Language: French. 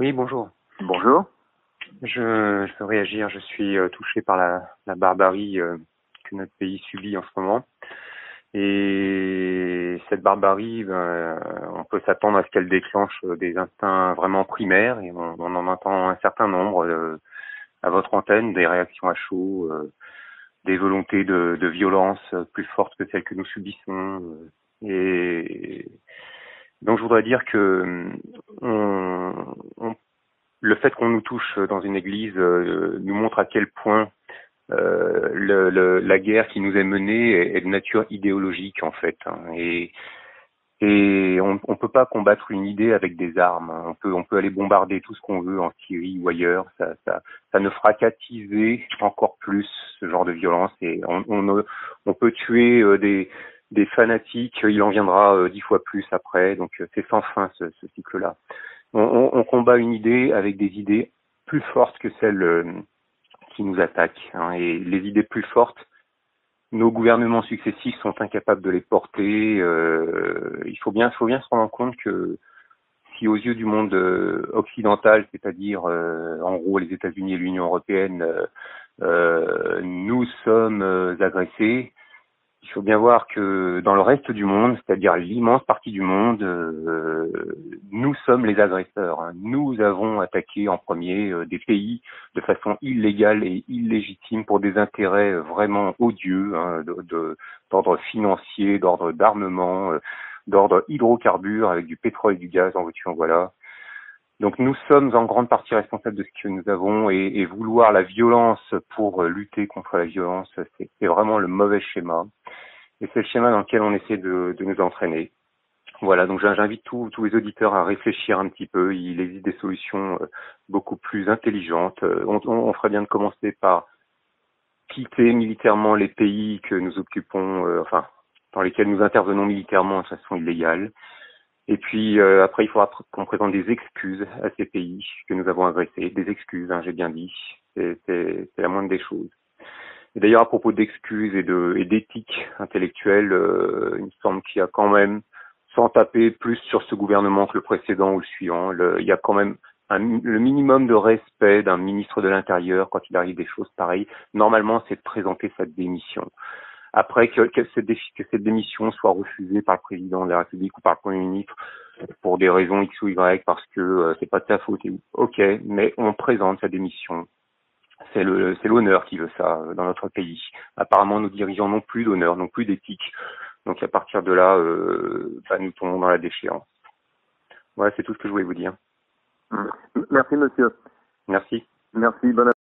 Oui, bonjour. Bonjour. Je, je veux réagir. Je suis euh, touché par la, la barbarie euh, que notre pays subit en ce moment. Et cette barbarie, ben, on peut s'attendre à ce qu'elle déclenche euh, des instincts vraiment primaires, et on, on en entend un certain nombre euh, à votre antenne, des réactions à chaud, euh, des volontés de, de, violence plus fortes que celles que nous subissons. et donc je voudrais dire que on, on, le fait qu'on nous touche dans une église nous montre à quel point euh, le, le, la guerre qui nous est menée est, de nature idéologique en fait, hein, et, et on ne peut pas combattre une idée avec des armes. Hein. On peut, on peut aller bombarder tout ce qu'on veut en Syrie ou ailleurs. Ça, ça, ça ne fera qu'attiser encore plus ce genre de violence. Et on, on, on peut tuer euh, des, des fanatiques. Il en viendra euh, dix fois plus après. Donc c'est sans fin ce, ce cycle-là. On, combat une idée avec des idées plus fortes que celles qui nous attaquent. Hein, et les idées plus fortes, nos gouvernements successifs sont incapables de les porter. Euh, il faut bien, faut bien se rendre compte que si aux yeux du monde euh, occidental, c'est-à-dire euh, en gros les États-Unis et l'Union européenne, euh, nous sommes agressés, il faut bien voir que dans le reste du monde, c'est-à-dire l'immense partie du monde, euh, nous sommes les agresseurs. Hein. Nous avons attaqué en premier euh, des pays de façon illégale et illégitime pour des intérêts vraiment odieux, hein, d'ordre de, financier, d'ordre d'armement, euh, d'ordre hydrocarbures avec du pétrole et du gaz en voiture, voilà. Donc nous sommes en grande partie responsables de ce que nous avons et, et vouloir la violence pour lutter contre la violence, c'est vraiment le mauvais schéma. Et c'est le schéma dans lequel on essaie de, de nous entraîner. Voilà, donc j'invite tous, les auditeurs à réfléchir un petit peu. Il existe des solutions euh, beaucoup plus intelligentes. Euh, on, on ferait bien de commencer par quitter militairement les pays que nous occupons, euh, enfin, dans lesquels nous intervenons militairement de façon illégale. Et puis euh, après, il faudra qu'on présente des excuses à ces pays que nous avons agressés, des excuses, hein, j'ai bien dit. C'est la moindre des choses. Et d'ailleurs, à propos d'excuses et de et d'éthique intellectuelle, euh, il me semble qu'il y a quand même, sans taper plus sur ce gouvernement que le précédent ou le suivant, il y a quand même un, le minimum de respect d'un ministre de l'Intérieur quand il arrive des choses pareilles. Normalement, c'est de présenter sa démission. Après que, que, cette, que cette démission soit refusée par le président de la République ou par le Premier ministre pour des raisons X ou Y parce que euh, c'est pas de sa faute, ok, mais on présente sa démission. C'est le c'est l'honneur qui veut ça euh, dans notre pays. Apparemment, nos dirigeants n'ont plus d'honneur, n'ont plus d'éthique. Donc à partir de là, euh, bah, nous tombons dans la déchéance. Voilà, c'est tout ce que je voulais vous dire. Merci, monsieur. Merci. Merci. Bonne